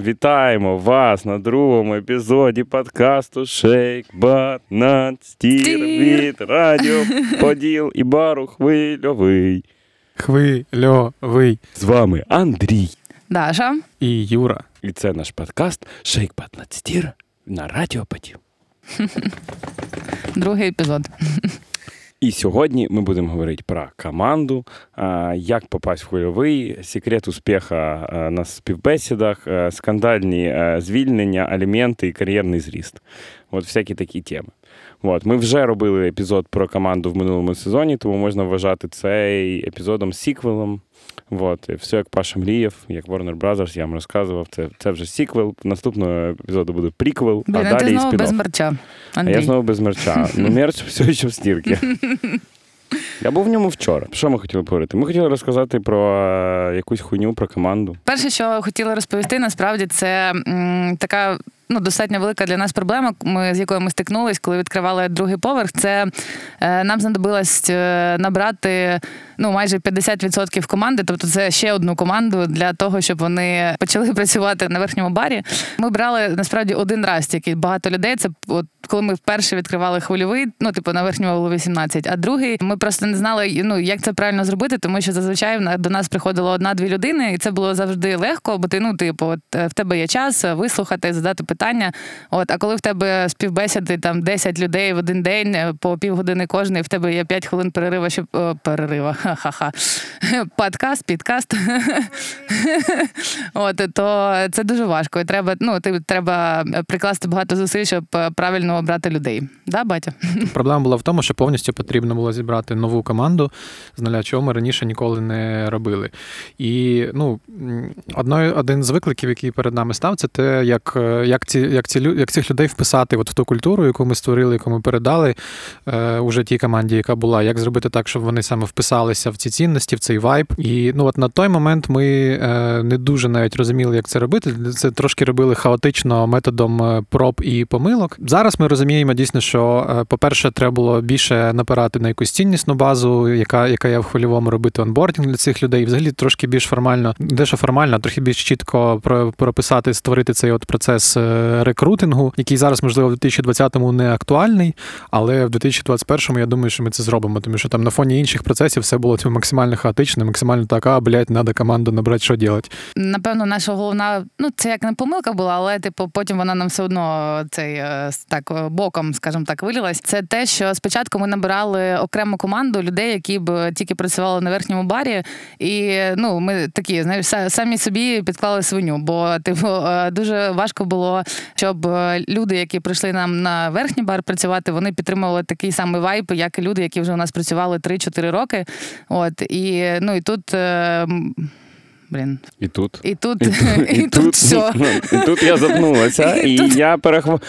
Вітаємо вас на другому епізоді подкасту Shake But Stir від Радіо Поділ і Бару Хвильовий. Хвильовий. З вами Андрій Даша. і Юра. І це наш подкаст Shake But Stir на Радіо Поділ. Другий епізод. І сьогодні ми будемо говорити про команду, як попасть в хвильовий, секрет успіха на співбесідах, скандальні звільнення, аліменти і кар'єрний зріст. От всякі такі теми. От, Ми вже робили епізод про команду в минулому сезоні, тому можна вважати цей епізодом сіквелом. От, все як Паша мріяв, як Warner Brothers, я вам розказував. Це це вже сіквел. Наступного епізоду буде приквел, Блін, а далі ти знову і без мерча. Андрій. А я знову без мерча. Ну, мерч все ще в стірки. Я був в ньому вчора. Що ми хотіли поговорити? Ми хотіли розказати про е, якусь хуйню, про команду. Перше, що хотіла розповісти, насправді це м, така ну, достатньо велика для нас проблема, ми, з якою ми стикнулись, коли відкривали другий поверх. Це е, нам знадобилось е, набрати ну, майже 50% команди, тобто це ще одну команду для того, щоб вони почали працювати на верхньому барі. Ми брали насправді один раз тільки багато людей. Це от коли ми вперше відкривали хвильовий, ну типу на верхньому було 18, а другий ми просто не знали, ну як це правильно зробити, тому що зазвичай до нас приходило одна-дві людини, і це було завжди легко, бо ти ну, типу, от, е, в тебе є час вислухати, задати питання. От, а коли в тебе співбесіди там 10 людей в один день е, по півгодини кожний, в тебе є 5 хвилин перерива, щоб о, перерива. Ха-ха-ха. Подкаст, підкаст. От, то це дуже важко. І треба, ну, ти, треба прикласти багато зусиль, щоб е, правильно обрати людей. Да, батя? Проблема була в тому, що повністю потрібно було зібрати нову команду, з нуля чого ми раніше ніколи не робили. І ну, одною, один з викликів, який перед нами став, це те, як як, ці, як, ці, як цих людей вписати от в ту культуру, яку ми створили, яку ми передали е, уже тій команді, яка була, як зробити так, щоб вони саме вписалися в ці цінності, в цей вайб. І ну от на той момент ми е, не дуже навіть розуміли, як це робити. Це трошки робили хаотично методом е, проб і помилок. Зараз ми розуміємо дійсно, що, е, по-перше, треба було більше напирати на якусь ціннісну базу, яка яка є в хвильовому робити онбордінг для цих людей. І взагалі трошки більш формально, дещо формально, трохи більш чітко прописати, створити цей от процес рекрутингу, який зараз, можливо, в 2020-му не актуальний, але в 2021-му я думаю, що ми це зробимо, тому що там на фоні інших процесів все було типу, максимально хаотично, максимально так, а блядь, треба команду набрати, що робити. Напевно, наша головна, ну це як не помилка була, але типу потім вона нам все одно цей е, так боком, скажімо так, вилілась. Це те, що спочатку ми набирали окрему команду людей, які б тільки працювали на верхньому барі, і ну ми такі знаєш, самі собі підклали свиню, бо типу е, дуже важко було, щоб е, люди, які прийшли нам на верхній бар працювати, вони підтримували такий самий вайб, як і люди, які вже у нас працювали 3-4 роки. От і ну і тут. Блін. І тут. І тут і, і, і тут, все. І тут я запнулася, і, і я перехоп...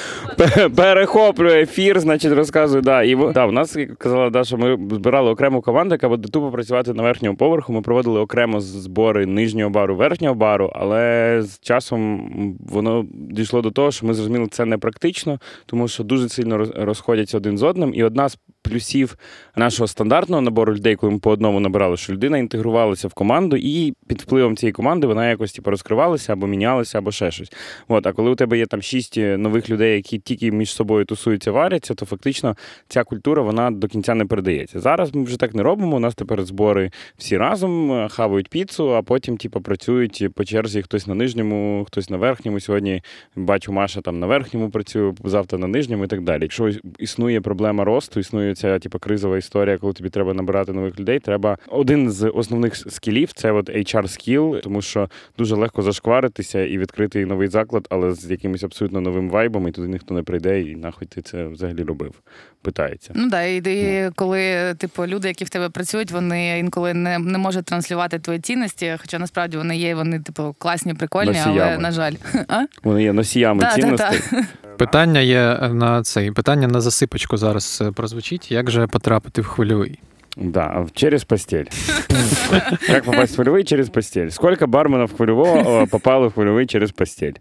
перехоплю ефір, значить, розказую. Да, і да, в нас як казала, да, що ми збирали окрему команду, яка буде тупо працювати на верхньому поверху. Ми проводили окремо збори нижнього бару, верхнього бару, але з часом воно дійшло до того, що ми зрозуміли, це не практично, тому що дуже сильно розходяться один з одним. І одна з плюсів нашого стандартного набору людей, коли ми по одному набирали, що людина інтегрувалася в команду, і під впливом цієї команди вона якось типу, розкривалася або мінялася, або ще щось. От, а коли у тебе є там шість нових людей, які тільки між собою тусуються, варяться, то фактично ця культура вона до кінця не передається. Зараз ми вже так не робимо. У нас тепер збори всі разом хавають піцу, а потім, типу, працюють по черзі хтось на нижньому, хтось на верхньому. Сьогодні бачу, Маша там на верхньому працює, завтра на нижньому і так далі. Якщо існує проблема росту, існує ця типу, кризова історія, коли тобі треба набирати нових людей. Треба один з основних скілів це от HR скіл, тому що дуже легко зашкваритися і відкрити новий заклад, але з якимось абсолютно новим вайбом, і туди ніхто не прийде, і нахуй ти це взагалі робив. Питається. Ну да, і, і ну. коли типу люди, які в тебе працюють, вони інколи не не можуть транслювати твої цінності, хоча насправді вони є, вони типу класні, прикольні, носіями. але на жаль, а? вони є носіями да, цінностей. Да, да. Питання є на цей питання на засипочку зараз е, прозвучить. Як же потрапити в хвильовий? Да, через постель. Как попасть в хвилевой через постель? Сколько барменов хвилевого попало в хвилевой через постель?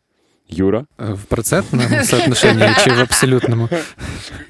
Юра? Е, В процентному соотношенні чи в абсолютному?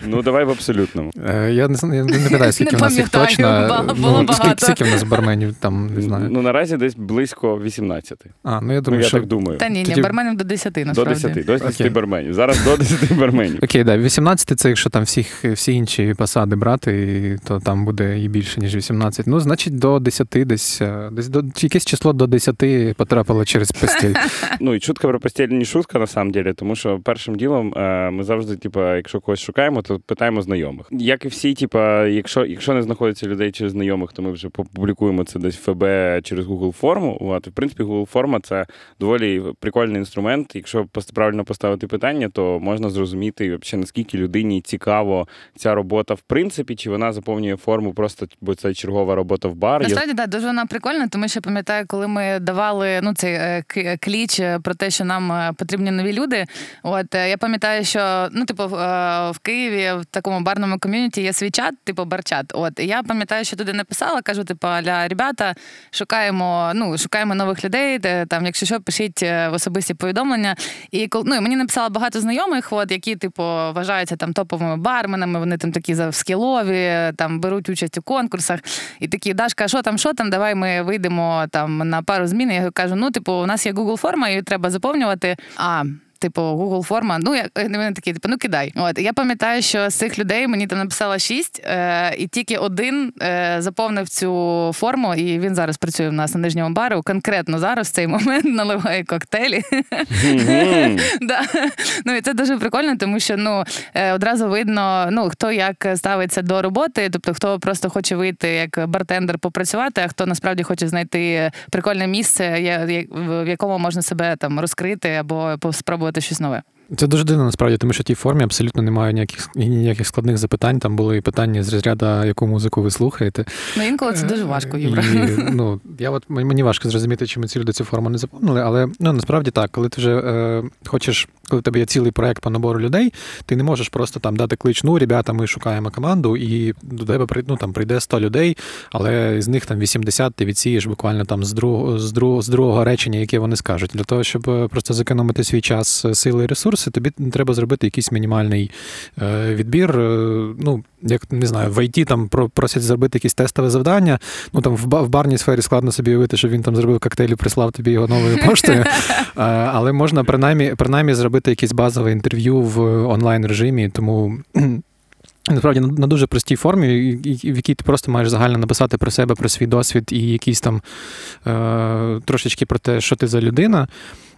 Ну, давай в абсолютному. Е, Я не знаю, я не пам'ятаю, скільки Не в нас їх точно. було Ну, скільки, скільки в нас барменів там, не знаю. Ну, наразі десь близько 18. А, ну я Ну, думаю, я що. так думаю. Та ні, ні, барменів до 10, До насправді. 10, до 10 Окей. барменів. Зараз до 10 барменів. Окей, да, 18 це якщо там всіх, всі інші посади брати, то там буде і більше, ніж 18. Ну, значить, до 10 десь, е, десь до, якесь число до 10 потрапило через постіль. Ну і шутка про постіль не шутка на самом деле, тому що першим ділом е, ми завжди, типа, якщо когось шукаємо, то питаємо знайомих. Як і всі, типа, якщо, якщо не знаходиться людей через знайомих, то ми вже публікуємо це десь в ФБ через Google форму. От, в принципі, Google форма це доволі прикольний інструмент. Якщо правильно поставити питання, то можна зрозуміти вообще, наскільки людині цікаво ця робота в принципі, чи вона заповнює форму просто, бо це чергова робота в барі. Насправді, так, дуже вона прикольна, тому що пам'ятаю, коли ми давали ну, цей е, кліч е, про те, що нам е, потрібні нові люди. От е, я пам'ятаю, що ну, типу, в, е, Києві в такому барному ком'юніті є свій чат, типу барчат. От я пам'ятаю, що туди написала, кажу, типу, ля ребята, шукаємо, ну, шукаємо нових людей. де, Там, якщо що, пишіть е, в особисті повідомлення. І ну, і мені написало багато знайомих, от, які, типу, вважаються там топовими барменами, вони там такі скілові, там беруть участь у конкурсах. І такі, Дашка, що там, що там, давай ми вийдемо там на пару змін. Я кажу, ну, типу, у нас є Google форма, її треба заповнювати. А. Типу, Google форма, ну я вони такі, типу, ну кидай. От я пам'ятаю, що з цих людей мені там написало шість, е, і тільки один е, заповнив цю форму, і він зараз працює в нас на нижньому бару. Конкретно зараз в цей момент наливає коктейлі. Да. Ну і це дуже прикольно, тому що ну е, одразу видно, ну хто як ставиться до роботи, тобто хто просто хоче вийти як бартендер попрацювати, а хто насправді хоче знайти прикольне місце, в якому можна себе там розкрити або спробувати щось нове. Це дуже дивно насправді, тому що в тій формі абсолютно немає ніяких ніяких складних запитань. Там були і питання з розряду, яку музику ви слухаєте. Ну інколи це дуже важко, Юра. І, ну, я от мені важко зрозуміти, чому ці люди цю форму не заповнили, але ну насправді так, коли ти вже е, хочеш, коли в тебе є цілий проект по набору людей, ти не можеш просто там дати клич, ну, ребята, ми шукаємо команду, і до тебе прийде, ну, там прийде 100 людей, але з них там 80 ти відсієш буквально там з другого, з другого, з другого речення, яке вони скажуть. Для того, щоб е, просто зекономити свій час, е, сили і ресурси, тобі треба зробити якийсь мінімальний е, відбір. Е, ну, як не знаю, в ІТ там просять зробити якісь тестове завдання. Ну там в, ба- в барній сфері складно собі уявити, що він там зробив коктейль і прислав тобі його новою поштою. Е, Але можна принаймні, принаймні зробити якесь базове інтерв'ю в онлайн режимі, тому. Насправді на, дуже простій формі, в якій ти просто маєш загально написати про себе, про свій досвід і якісь там е, трошечки про те, що ти за людина.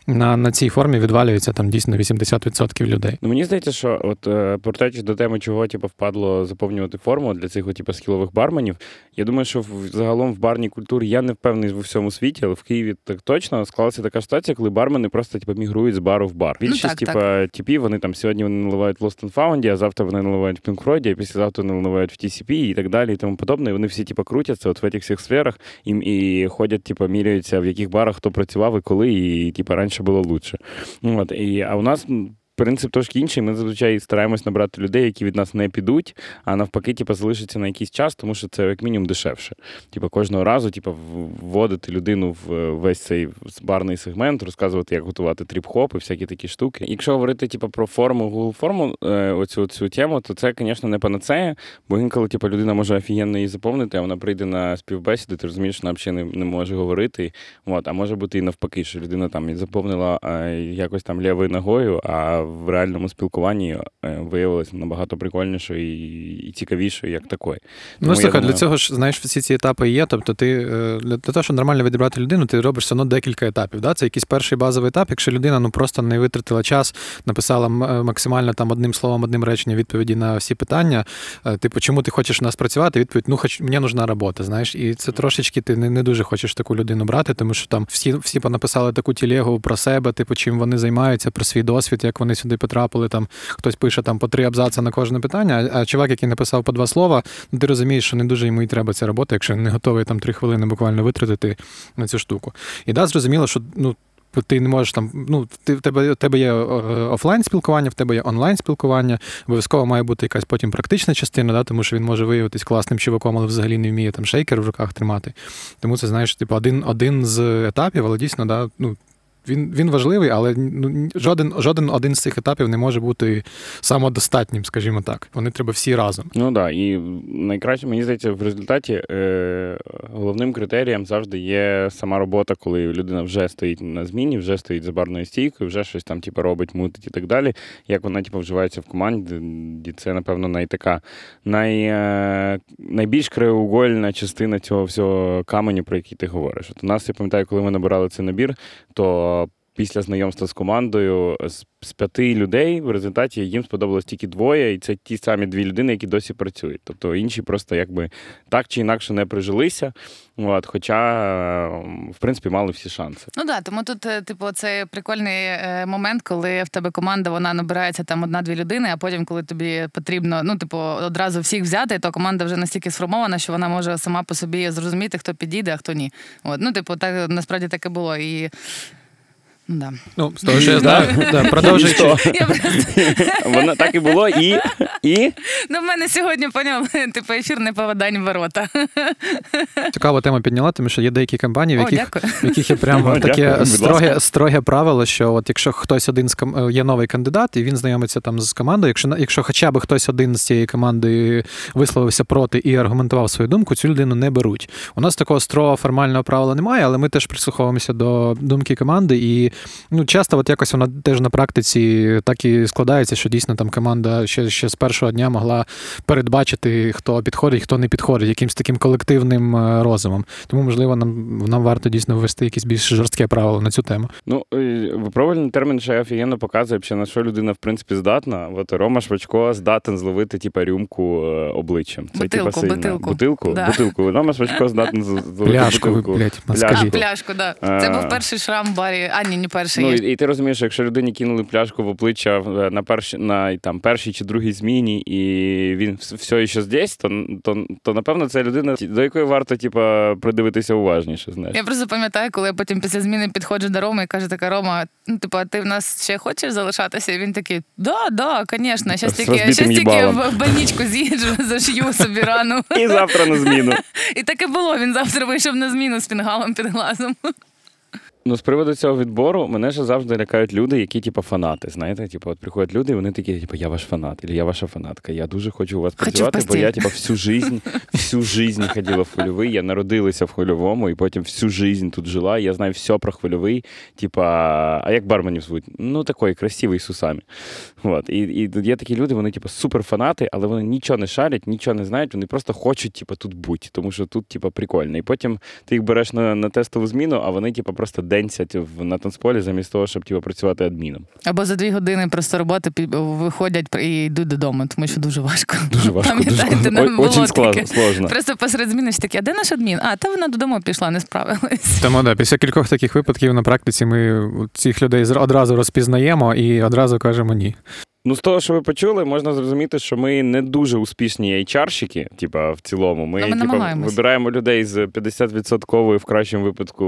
На, на цій формі відвалюється там дійсно 80% людей. Ну мені здається, що от е, повертаючись до теми, чого типу, впадло заповнювати форму для цих типу, скілових барменів. Я думаю, що в- загалом в барній культурі я не впевнений в всьому світі, але в Києві так точно склалася така ситуація, коли бармени просто типу, мігрують з бару в бар. Ну, Більшість, так, типу, типів, вони там сьогодні вони наливають в Lost and Found, а завтра вони наливають в Pink Floyd, а післязавтра вони наливають в TCP і так далі, і тому подобне. І вони всі типу, крутяться от в цих всіх сферах і, і ходять, типу, міряються, в яких барах хто працював і коли, і типу, раніше було лучше. Вот. И, а у нас принцип трошки інший. Ми зазвичай стараємось набрати людей, які від нас не підуть, а навпаки, типу, залишаться на якийсь час, тому що це як мінімум дешевше. Типу, кожного разу, типу, вводити людину в е, весь цей барний сегмент, розказувати, як готувати тріп-хоп і всякі такі штуки. Якщо говорити, типу, про форму, Google форму, е, оцю цю тему, то це, звісно, не панацея, бо інколи, типу, людина може офігенно її заповнити, а вона прийде на співбесіду, ти розумієш, вона взагалі не, не може говорити. От, а може бути і навпаки, що людина там і заповнила е, якось там лівою ногою, а в реальному спілкуванні е, виявилося набагато прикольніше і, цікавіше, як такої. Ну, слухай, думаю- для цього ж знаєш, всі ці етапи є. Тобто, ти е, для, для того, щоб нормально відібрати людину, ти робиш все одно декілька етапів. Да? Це якийсь перший базовий етап. Якщо людина ну просто не витратила час, написала е, максимально там одним словом, одним реченням відповіді на всі питання. Типу, чому ти хочеш у нас працювати? Відповідь, ну хоч мені нужна робота. Знаєш, і це трошечки ти не, не дуже хочеш таку людину брати, тому що там всі всі понаписали таку тілегу про себе, типу, чим вони займаються, про свій досвід, як вони сюди потрапили. Там хтось пише там по три абзаци на кожне питання. А, чувак, який написав по два слова, ну, ти розумієш, що не дуже йому і треба ця робота, якщо не готовий там три хвилини буквально витратити на цю штуку. І да, зрозуміло, що ну. Ти не можеш там, ну ти в тебе в тебе є офлайн спілкування, в тебе є онлайн спілкування. Обов'язково має бути якась потім практична частина, да, тому що він може виявитись класним чуваком, але взагалі не вміє там шейкер в руках тримати. Тому це знаєш, типу, один, один з етапів, але дійсно, да, ну він, він важливий, але ну, жоден, жоден один з цих етапів не може бути самодостатнім, скажімо так. Вони треба всі разом. Ну так, і найкраще, мені здається, в результаті е, головним критерієм завжди є сама робота, коли людина вже стоїть на зміні, вже стоїть за барною стійкою, вже щось там типу, робить, мутить і так далі. Як вона типу, вживається в команді, це, напевно, найтака най, е, найбільш краєугольна частина цього всього каменю, про який ти говориш. От у нас, я пам'ятаю, коли ми набирали цей набір, то після знайомства з командою з, п'яти людей в результаті їм сподобалось тільки двоє, і це ті самі дві людини, які досі працюють. Тобто інші просто якби так чи інакше не прижилися. От, хоча, е, в принципі, мали всі шанси. Ну да, тому тут, е, типу, це прикольний е, момент, коли в тебе команда вона набирається там одна-дві людини, а потім, коли тобі потрібно, ну, типу, одразу всіх взяти, то команда вже настільки сформована, що вона може сама по собі зрозуміти, хто підійде, а хто ні. От, ну, типу, так насправді таке було. І да. Ну, з того, що я знаю, да, продовжуючи. Я просто... Воно так і було, і. і... Ну, в мене сьогодні поняв, типу, ефір не поводань в ворота. Цікава тема підняла, тому що є деякі компанії, в яких, дякую. в яких є прямо О, таке строге, строге правило, що от якщо хтось один з ком... є новий кандидат, і він знайомиться там з командою, якщо, на- якщо хоча б хтось один з цієї команди висловився проти і аргументував свою думку, цю людину не беруть. У нас такого строго формального правила немає, але ми теж прислуховуємося до думки команди, і ну, часто от якось вона теж на практиці так і складається, що дійсно там команда ще, ще з першого дня могла передбачити, хто підходить, хто не підходить, якимось таким колективним е, розумом. Тому, можливо, нам, нам варто дійсно ввести якісь більш жорстке правило на цю тему. Ну, е, випробувальний термін ще офігенно показує, ще на що людина, в принципі, здатна. От Рома Швачко здатен зловити типа, рюмку е, обличчям. Це Бутилку, типа, сильно. бутилку. Бутилку? Да. Бутилку. Рома Швачко здатен зловити Пляшку, бутилку. блядь, А, пляшку, да. Це був перший шрам в барі. А, ні, не перший. Ну, і, і ти розумієш, якщо людині кинули пляшку в обличчя е, на, перші, на там, першій чи другій зміні, і він все ще здесь, то, то, то напевно це людина, до якої варто типа, придивитися уважніше. Знаєш. Я просто пам'ятаю, коли я потім після зміни підходжу до Роми і каже така Рома, ну типу, а ти в нас ще хочеш залишатися? І він такий, да, да, звісно, щас тільки, щас тільки в больничку з'їжджу, зашью собі рану. І завтра на зміну. І так і було. Він завтра вийшов на зміну з фінгалом під глазом. Ну, з приводу цього відбору, мене ще завжди лякають люди, які, типу, фанати. Знаєте, типу, от приходять люди, і вони такі, типу, я ваш фанат, або я ваша фанатка. Я дуже хочу у вас працювати, бо я, типу, всю жизнь, всю жизнь ходила в хвильовий. Я народилася в хвильовому, і потім всю жизнь тут жила. Я знаю все про хвильовий. Типа, а як барменів звуть? Ну, такий красивий з усами. От. І, і є такі люди, вони, типу, суперфанати, але вони нічого не шарять, нічого не знають, вони просто хочуть, типу, тут бути, тому що тут, типу, прикольно. І потім ти їх береш на, на тестову зміну, а вони, типу, просто денсять в, на танцполі замість того, щоб типу, працювати адміном. Або за дві години просто роботи виходять і йдуть додому, тому що дуже важко. Дуже важко. Дуже, Пам'ятаєте, нам було очень таке. складно, сложно. Просто посеред зміни ж такі, а де наш адмін? А, та вона додому пішла, не справилась. Тому да, після кількох таких випадків на практиці ми цих людей одразу розпізнаємо і одразу кажемо ні. Ну, з того, що ви почули, можна зрозуміти, що ми не дуже успішні HR-щики, типа, в цілому. Ми, Ну, ми типа, вибираємо людей з 50% в кращому випадку,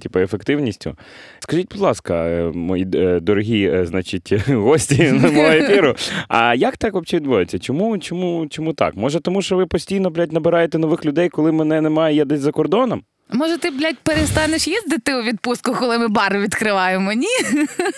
типа, ефективністю. Скажіть, будь ласка, е, мої е, дорогі, е, значить, гості на мого ефіру. А як так взагалі відбувається? Чому, чому, чому так? Може, тому що ви постійно, блядь, набираєте нових людей, коли мене немає, я десь за кордоном? Може, ти, блядь, перестанеш їздити у відпустку, коли ми бар відкриваємо? Ні?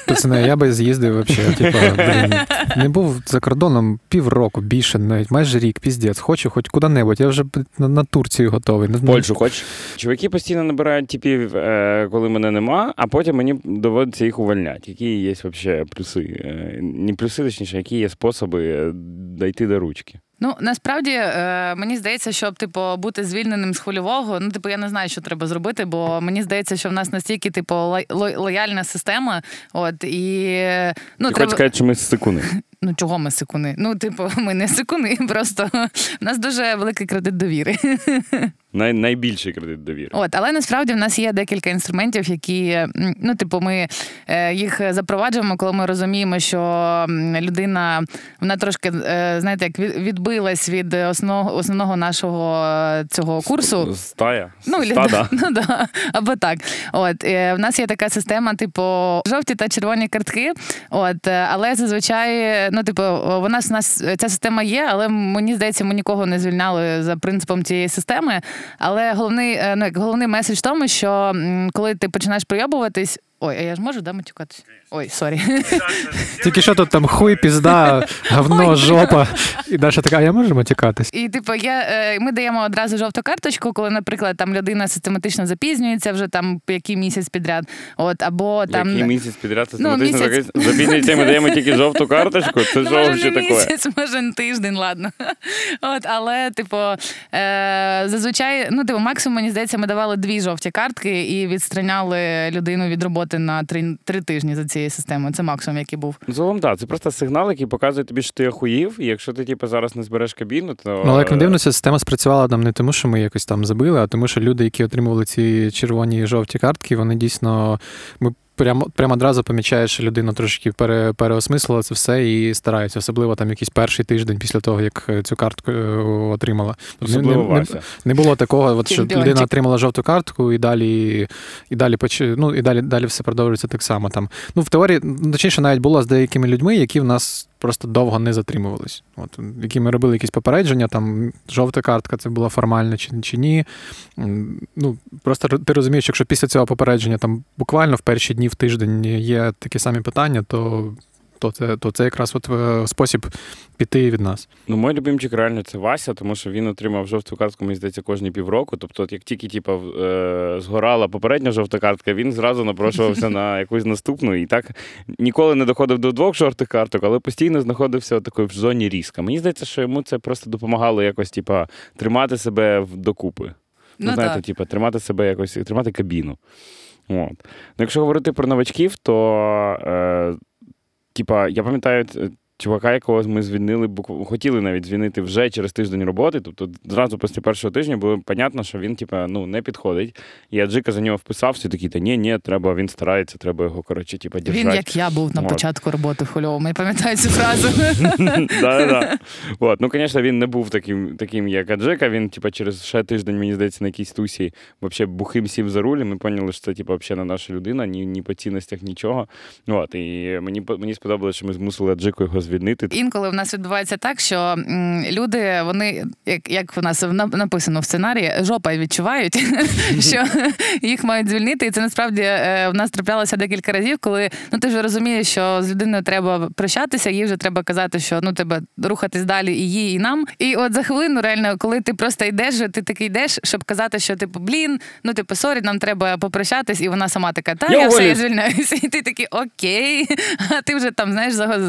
Пацани, я би з'їздив взагалі. Типу, блін, не був за кордоном півроку, більше, навіть майже рік, піздець. Хочу хоч куди-небудь. Я вже на, на Турцію готовий. Польщу хочеш? Чуваки постійно набирають типів, е, коли мене нема, а потім мені доводиться їх увольняти. Які є взагалі плюси? Е, Не плюси, точніше, які є способи е, дійти до ручки. Ну насправді е, мені здається, щоб типу бути звільненим з хвильового, ну типу я не знаю, що треба зробити, бо мені здається, що в нас настільки типу лояльна система. От і ну Ти треба хочеш сказати, що ми сикуни. Ну чого ми сикуни? Ну, типу, ми не сикуни, просто в нас дуже великий кредит довіри. Най, найбільший кредит довіри. От, але насправді в нас є декілька інструментів, які ну, типу, ми е, їх запроваджуємо, коли ми розуміємо, що людина вона трошки е, знаєте, як відбилась від основного основного нашого е, цього курсу. Стая. Ну, Стада. ну да, або так. От в нас є така система, типу, жовті та червоні картки. От, але зазвичай, ну, типу, вона нас, нас ця система є, але мені здається, ми нікого не звільняли за принципом цієї системи. Але головний, е, ну, як головний меседж в тому, що коли ти починаєш прийобуватись. Ой, а я ж можу, да, матюкатися? Ой, sorry. Тільки що тут там хуй, пізда, говно, жопа. І Даша така, а я можу матюкатись? І типу, я, е, ми даємо одразу жовту карточку, коли, наприклад, там людина систематично запізнюється вже там який місяць підряд. От, або там Який місяць підряд Ну, систематично місяць. запізнюється, ми даємо тільки жовту карточку. Це Ну, може, не таке? місяць, може, не тиждень, ладно. От, але, типу, е, зазвичай, ну, типу, максимум, мені здається, ми давали дві жовті картки і відстраняли людину від роботи на три, три тижні за цією системою. Це максимум, який був. Ну, Загалом, так, це просто сигнал, який показує тобі, що ти охуїв, і якщо ти типу, зараз не збереш кабіну, то. Ну, але як не дивно, ця система спрацювала там не тому, що ми якось там забили, а тому, що люди, які отримували ці червоні і жовті картки, вони дійсно. Ми прямо, прямо одразу помічаєш, що людина трошки пере, переосмислила це все і старається, особливо там якийсь перший тиждень після того, як е, цю картку е, отримала. Особливо не, не, Вася. не було такого, от, що людина отримала жовту картку, і далі, і далі, поч- ну, і далі, далі все продовжується так само. Там. Ну, в теорії, ну, точніше, навіть було з деякими людьми, які в нас просто довго не затримувались. От, які ми робили якісь попередження, там жовта картка це була формальна чи, чи ні. Ну, просто ти розумієш, якщо після цього попередження там буквально в перші дні в тиждень є такі самі питання, то, то, це, то це якраз от е, спосіб піти від нас. Ну, мій любимчик реально це Вася, тому що він отримав жовту картку, мені здається, кожні півроку. Тобто, от як тільки типу, е, згорала попередня жовта картка, він зразу напрошувався на якусь наступну. І так ніколи не доходив до двох жовтих карток, але постійно знаходився от такою в зоні різка. Мені здається, що йому це просто допомагало якось, типу, тримати себе в- докупи. Ну, Ну, знаєте, типу, тримати себе якось, тримати кабіну. От. Ну, якщо говорити про новачків, то е, типа, я пам'ятаю ц- чувака, якого ми звільнили, букв- хотіли навіть звільнити вже через тиждень роботи. Тобто зразу після першого тижня було понятно, що він типа, ну, не підходить. І Аджика за нього вписався, такий, та ні, ні, треба, він старається, треба його, коротше, типа, Він, як я був на От. початку роботи в Хольовому, я пам'ятаю цю фразу. Ну, звісно, він не був таким, як Аджика. Він, типа, через ще тиждень, мені здається, на якійсь тусі взагалі бухим сів за руль. і Ми поняли, що це типа, взагалі не наша людина, ні, ні по цінностях, нічого. От. І мені, мені сподобалося, що ми змусили Аджику його звільнити. Інколи в нас відбувається так, що люди, вони, як, як в нас на- написано в сценарії, жопа відчувають, що їх мають звільнити. І це насправді е, в нас траплялося декілька разів, коли ну ти вже розумієш, що з людиною треба прощатися, їй вже треба казати, що ну треба рухатись далі і їй, і нам. І от за хвилину, реально, коли ти просто йдеш, ти такий йдеш, щоб казати, що типу, блін, ну типу, sorry, нам треба попрощатись, і вона сама така, та Я я все, я звільняюся. І ти такий okay. А ти вже там знаєш, заго-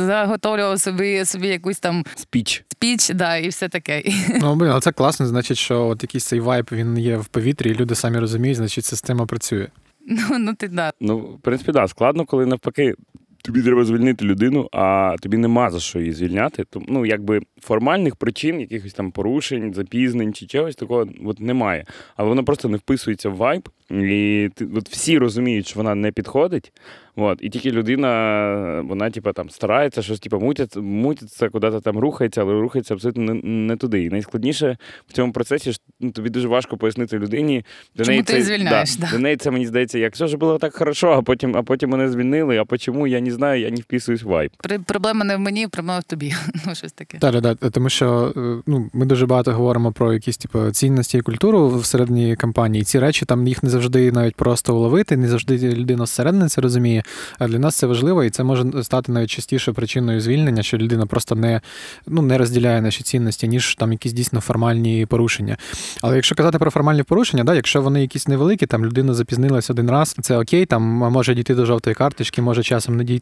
заготовлював собі собі якусь там Speech. speech, да, і все таке. Ну, блін, але це класно, значить, що от якийсь цей вайб він є в повітрі, і люди самі розуміють, значить, система працює. Ну, ну ти да. Ну, в принципі, так, да, складно, коли навпаки. Тобі треба звільнити людину, а тобі нема за що її звільняти. Тому, ну, якби формальних причин, якихось там порушень, запізнень чи чогось такого от немає. Але воно просто не вписується в вайб. І ти, от всі розуміють, що вона не підходить. От, і тільки людина, вона, типа, там старається щось, типа, мутиться, мутиться, куди-то там рухається, але рухається абсолютно не, не туди. І найскладніше в цьому процесі ж ну, тобі дуже важко пояснити людині. Для Чому неї ти це, звільняєш, Да, да. Для неї це мені здається, як все ж було так хорошо, а потім, а потім мене звільнили. А чому я не знаю, я не вписуюсь в вайб. При- Проблема не в мені, проблема в тобі. Ну, щось таке. Так, так, так, тому що е, ну, ми дуже багато говоримо про якісь типу, цінності і культуру всередині компанії. Ці речі там їх не завжди навіть просто уловити, не завжди людина зсередини це розуміє. А для нас це важливо, і це може стати навіть частіше причиною звільнення, що людина просто не, ну, не розділяє наші цінності, ніж там якісь дійсно формальні порушення. Але якщо казати про формальні порушення, да, якщо вони якісь невеликі, там людина запізнилась один раз, це окей, там може дійти до жовтої карточки, може часом не дійти.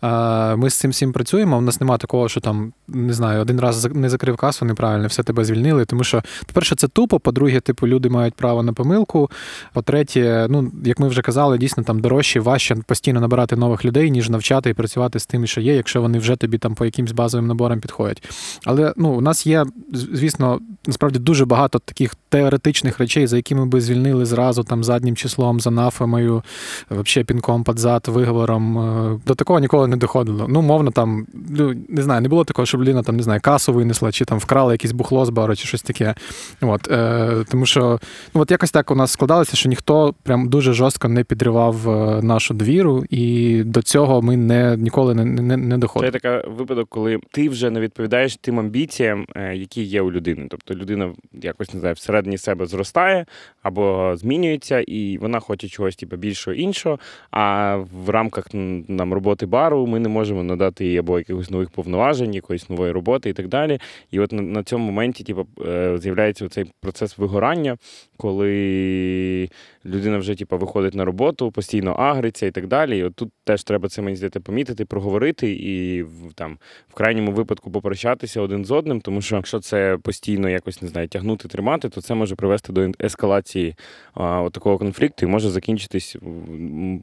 А, Ми з цим всім працюємо. У нас немає такого, що там не знаю, один раз не закрив касу неправильно, все тебе звільнили. Тому що, по-перше, це тупо. По-друге, типу, люди мають право на помилку. По-третє, ну як ми вже казали, дійсно там дорожче, важче постійно набирати нових людей, ніж навчати і працювати з тим, що є, якщо вони вже тобі там по якимсь базовим наборам підходять. Але ну, у нас є, звісно, насправді дуже багато таких теоретичних речей, за якими би звільнили зразу там заднім числом, за нафемою, взагалі пінком під зад, виговором. До такого ніколи не доходило. Ну, мовно, там, ну, не знаю, не було такого, щоб людина там, не знаю, касу винесла, чи там вкрала якесь бухло з бару, чи щось таке. От, е, тому що ну, от якось так у нас складалося, що ніхто прям дуже жорстко не підривав е, нашу двіру. і до цього ми не ніколи не, не, не Це доходимо. така випадок, коли ти вже не відповідаєш тим амбіціям, е, які є у людини. Тобто людина якось не знаю, всередині себе зростає або змінюється, і вона хоче чогось типу, більшого іншого. А в рамках м, нам роботи бару ми не можемо надати їй або якихось нових повноважень, якоїсь нової роботи і так далі. І от на, на цьому моменті, типу, е, з'являється цей процес вигорання, коли людина вже типу, виходить на роботу, постійно агриться і так далі. І от тут теж треба це мені здається помітити, проговорити і там в крайньому випадку попрощатися один з одним, тому що якщо це постійно якось не знаю, тягнути, тримати, то це може привести до ескалації а, от такого конфлікту і може закінчитись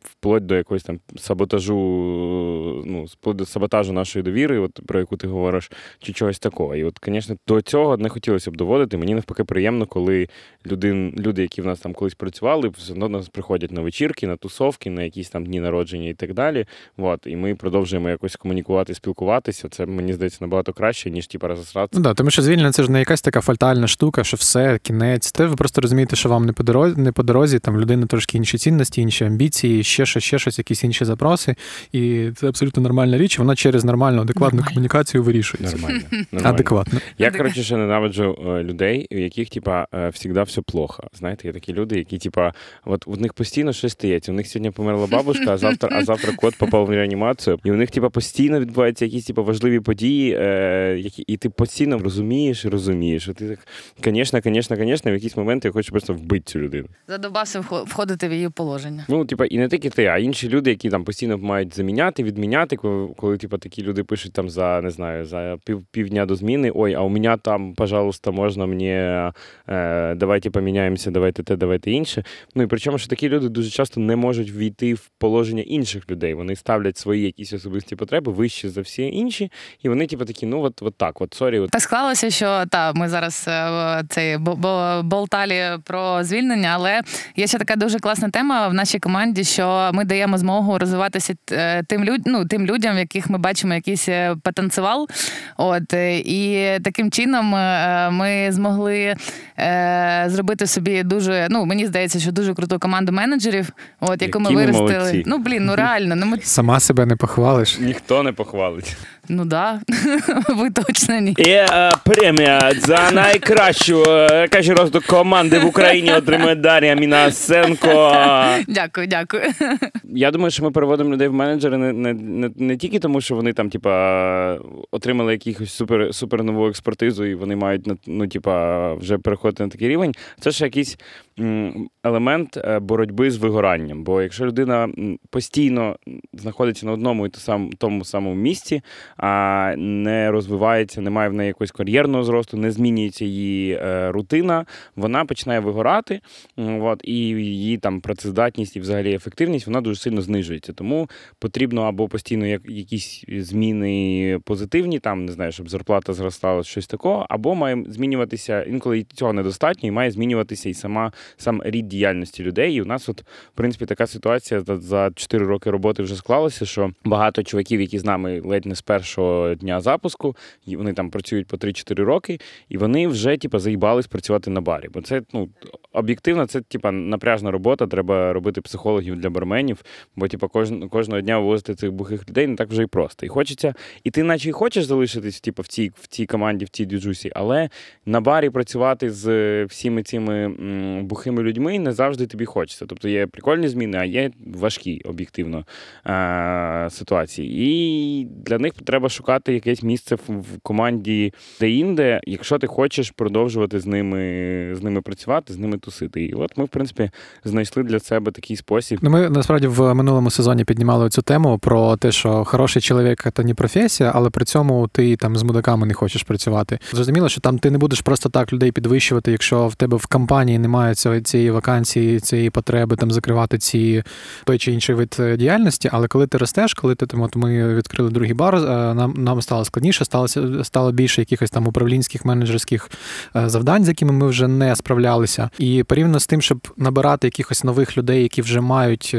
вплоть до якогось там саботажу, ну саботажу нашої довіри, от про яку ти говориш, чи чогось такого. І от, звісно, до цього не хотілося б доводити. Мені навпаки приємно, коли люди, люди, які в нас там колись працювали, все одно нас приходять на вечірки, на тусовки, на якісь там дні народження і так далі. От, і ми продовжуємо якось комунікувати, спілкуватися. Це мені здається набагато краще, ніж типу, розосратися. Ну да, тому що звільнення це ж не якась така фатальна штука, що все, кінець. Те ви просто розумієте, що вам не по дорозі, не по дорозі, там в людини трошки інші цінності, інші амбіції, ще щось, ще щось, якісь інші запроси. І це абсолютно нормальна річ. Вона через нормальну, адекватну Нормально. комунікацію вирішується. Нормально. нормально. Адекватно. Я, коротше, ще ненавиджу е, людей, у яких, типа, е, завжди все плохо. Знаєте, є такі люди, які, типа, от у них постійно щось стається. У них сьогодні померла бабушка, а завтра, а завтра кот попав в реанімацію. І у них, типа, постійно відбуваються якісь типа важливі події, е, які, і ти постійно розумієш і розумієш. І ти так, звісно, звісно, звісно, в якийсь момент я хочу просто вбити цю людину. Задобався вхо- входити в її положення. Ну, типа, і не тільки ти, а інші люди, які там постійно мають заміняти, відміняти, коли, коли типа, такі люди пишуть там за не знаю, за пів, півдня до зміни. Ой, а у мене там, пожалуйста, можна мені е, давайте поміняємося, давайте те, давайте інше. Ну і причому, що такі люди дуже часто не можуть війти в положення інших людей. Вони ставлять свої якісь особисті потреби вище за всі інші, і вони, типу, такі, ну от, от так, от sorry, Так склалося, що та ми зараз е, цей бо- бо- болталі про звільнення, але є ще така дуже класна тема в нашій команді, що ми даємо змогу розвиватися тим люд, ну, тим людям, в яких ми бачимо якийсь е, потенціал. От е, і таким чином е, ми змогли е, зробити собі дуже, ну мені здається, що дуже круту команду менеджерів, от яку ми Які ми виростили. Ну блін, ну реально, ну ми Сама себе не похвалиш. ніхто не похвалить. Ну да, ви точно ні. І е, премія за найкращу е, найкращий розвиток команди в Україні отримує Дар'я Мінасенко. Дякую, дякую. Я думаю, що ми переводимо людей в менеджери не, не, не, не тільки тому, що вони там, типа, отримали якихось супер, супер нову експертизу, і вони мають ну, типа, вже переходити на такий рівень. Це ж якийсь м, елемент е, боротьби з вигоранням. Бо якщо людина постійно знаходиться на одному і тому самому місці, а не розвивається, не має в неї якогось кар'єрного зросту, не змінюється її е, рутина, вона починає вигорати. От, і її там працездатність і взагалі ефективність вона дуже сильно знижується. Тому потрібно або постійно як, якісь зміни позитивні, там не знаю, щоб зарплата зростала, щось такого, або має змінюватися інколи цього недостатньо, і має змінюватися і сама сам рід діяльності людей. І у нас, от, в принципі, така ситуація за- за 4 роки роботи вже склалася, що багато чуваків, які з нами ледь не з першого дня запуску, і вони там працюють по 3-4 роки, і вони вже типу, заїбались працювати на барі. Бо це ну об'єктивно, це типа напряжна робота. Треба робити психологів для барменів, бо типа кожн, кожного дня вивозити цих бухих людей не так вже і просто. І хочеться, і ти, наче й хочеш залишитись, типу, в цій в цій команді, в цій дюджусі, але на барі працювати з всіми цими м, бухими людьми не завжди тобі хочеться. Тобто є прикольні зміни, а є важкі об'єктивно е- ситуації. І для них треба шукати якесь місце в команді де-інде, якщо ти хочеш продовжувати з ними, з ними працювати, з ними тусити. І от ми, в принципі, знайшли для себе такий спосіб. Ну, ми насправді в минулому сезоні піднімали цю тему про те, що хороший чоловік це не професія, але при цьому ти там з мудаками не хочеш працювати. Зрозуміло, що там ти не будеш просто так людей підвищувати, якщо в тебе в компанії немає цього- цієї вакансії, цієї потреби там закривати ці той чи інший вид е, діяльності. Але коли ти ростеш, коли ти там, от ми відкрили другий бар, е, нам нам стало складніше, сталося стало більше якихось там управлінських менеджерських е, завдань, з якими ми вже не справлялися. І порівняно з тим, щоб набирати якихось нових людей, які вже мають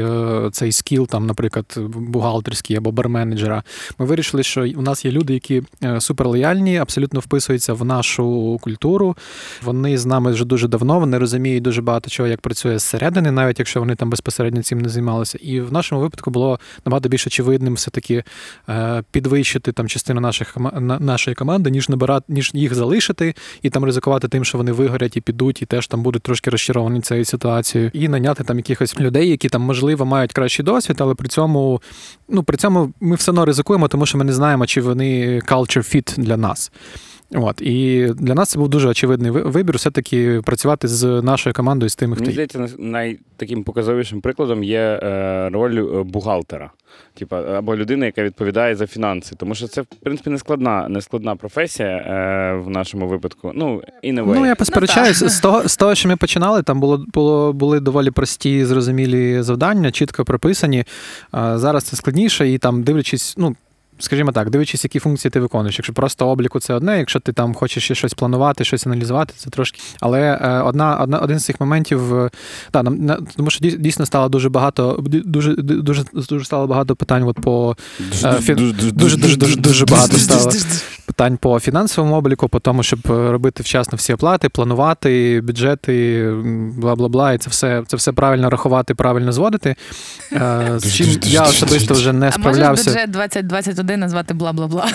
цей скіл, там, наприклад, бухгалтерський або барменеджера, ми вирішили, що у нас є люди, які суперлояльні, абсолютно вписуються в нашу культуру. Вони з нами вже дуже давно, вони розуміють дуже дуже багато чого, як працює зсередини, навіть якщо вони там безпосередньо цим не займалися. І в нашому випадку було набагато більш очевидним все-таки е, підвищити там частину наших на- нашої команди, ніж набирати, ніж їх залишити і там ризикувати тим, що вони вигорять і підуть, і теж там будуть трошки розчаровані цією ситуацією, і наняти там якихось людей, які там можливо мають кращий досвід, але при цьому, ну при цьому ми все одно ризикуємо, тому що ми не знаємо, чи вони culture fit для нас. От і для нас це був дуже очевидний вибір, все-таки працювати з нашою командою, з тими, хто Мені здається, нас- най таким показовішим прикладом є е, роль е, бухгалтера, типа або людина, яка відповідає за фінанси. Тому що це, в принципі, не складна, не складна професія е, в нашому випадку. Ну, і не Ну, я посперечаюсь, так. з того, з того, що ми починали, там було, було, були доволі прості, зрозумілі завдання, чітко прописані. Зараз це складніше, і там, дивлячись, ну. Скажімо так, дивлячись, які функції ти виконуєш. Якщо просто обліку це одне, якщо ти там хочеш ще щось планувати, щось аналізувати, це трошки. Але е, одна, одна, один з цих моментів, е, да, нам, на- тому що дій- дійсно стало дуже багато, дуже, дуже, дуже стало багато питань от по е, фі- дуже, дуже, дуже, дуже багато стало питань по фінансовому обліку, по тому, щоб е, робити вчасно всі оплати, планувати бюджети, бла бла бла, і це все, це все правильно рахувати, правильно зводити. Е, З чим я особисто вже не справлявся. А справлявся. бюджет 2021 назвати бла-бла-бла.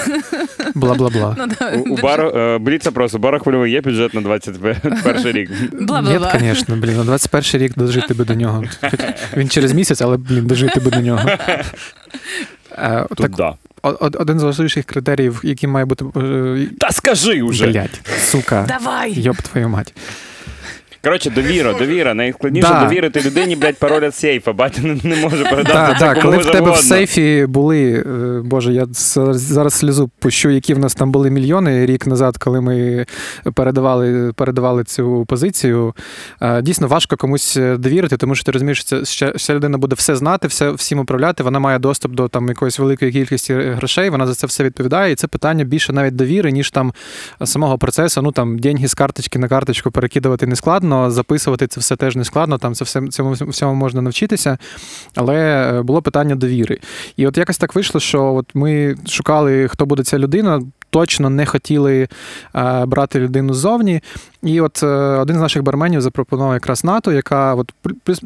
Бла бла бла. Ну, да, У, у бюджет. бару е, Бліц опрос, у бару хвильовий є бюджет на 21 рік. Ні, Бла-бла-бла. звісно, блін, на 21 рік дожити би до нього. Хоч Він через місяць, але блін, дожити би до нього. Е, Тут Так, да. о- один з важливіших критеріїв, який має бути. е, Та скажи уже. Блять, сука. Давай! Йоп твою мать. Коротше, довіра, довіра. Найскладніше Да. довірити людині, блядь, пароль від сейфа. Батя не, не може передати Так, це так, коли в тебе в сейфі були, е, боже, я зараз слізу пущу, які в нас там були мільйони рік назад, коли ми передавали, передавали цю позицію. Е, Дійсно важко комусь довірити, тому що ти розумієш, що це ще, ще людина буде все знати, все всім управляти. Вона має доступ до там якоїсь великої кількості грошей. Вона за це все відповідає. І це питання більше навіть довіри, ніж там самого процесу. Ну там деньги з карточки на карточку перекидувати не складно, записувати це все теж не складно. Там це все цьому всьому можна навчитися. Але е, було питання довіри. І от якось так вийшло, що от ми шукали, хто буде ця людина. Точно не хотіли е, брати людину ззовні. І от е, один з наших барменів запропонував якраз НАТО, яка от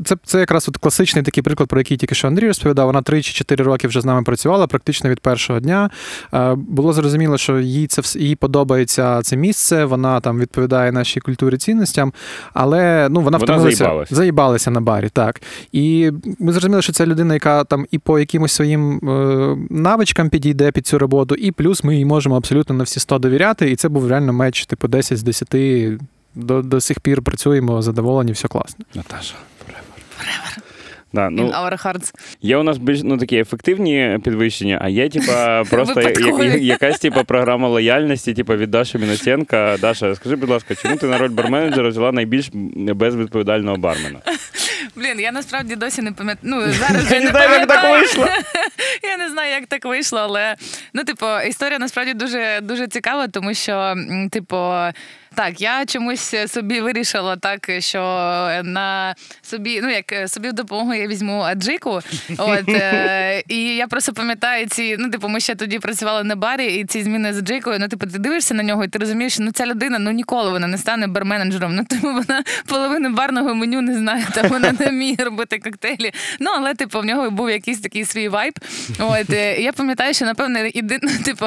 це, це якраз от класичний такий приклад, про який тільки що Андрій розповідав. Вона 3 чи 4 роки вже з нами працювала, практично від першого дня. Е, було зрозуміло, що їй це їй подобається це місце, вона там відповідає нашій культурі цінностям, але ну вона Вона втомилася заїбалась. заїбалася на барі, так. І ми зрозуміли, що це людина, яка там і по якимось своїм е, навичкам підійде під цю роботу, і плюс ми їй можемо абсолютно на всі 100 довіряти. І це був реально меч, типу, 10 з 10. До, до сих пір працюємо, задоволені, все класно. Наташа. Forever. Да, In ну, our hearts. є у нас більш ну, такі ефективні підвищення, а є, типа, просто я- я- якась типа, програма лояльності, типа від Даші Міносенка. Даша, скажи, будь ласка, чому ти на роль барменеджера взяла найбільш безвідповідального бармена? Блін, я насправді досі не пам'ятаю. Ну, зараз Я не не знаю, як так вийшло. Я не знаю, як так вийшло, але ну, типу, історія насправді дуже дуже цікава, тому що, типу, так, я чомусь собі вирішила так, що на собі, ну як собі в допомогу я візьму аджику. От е, і я просто пам'ятаю ці. Ну, типу, ми ще тоді працювали на барі, і ці зміни з аджикою. Ну, типу, ти дивишся на нього, і ти розумієш, що ну ця людина ну ніколи вона не стане барменеджером. Ну, типу, вона половину барного меню не знає, там вона не вміє робити коктейлі. Ну, але типу, в нього був якийсь такий свій вайб. От е, я пам'ятаю, що напевне іди, ну, типу,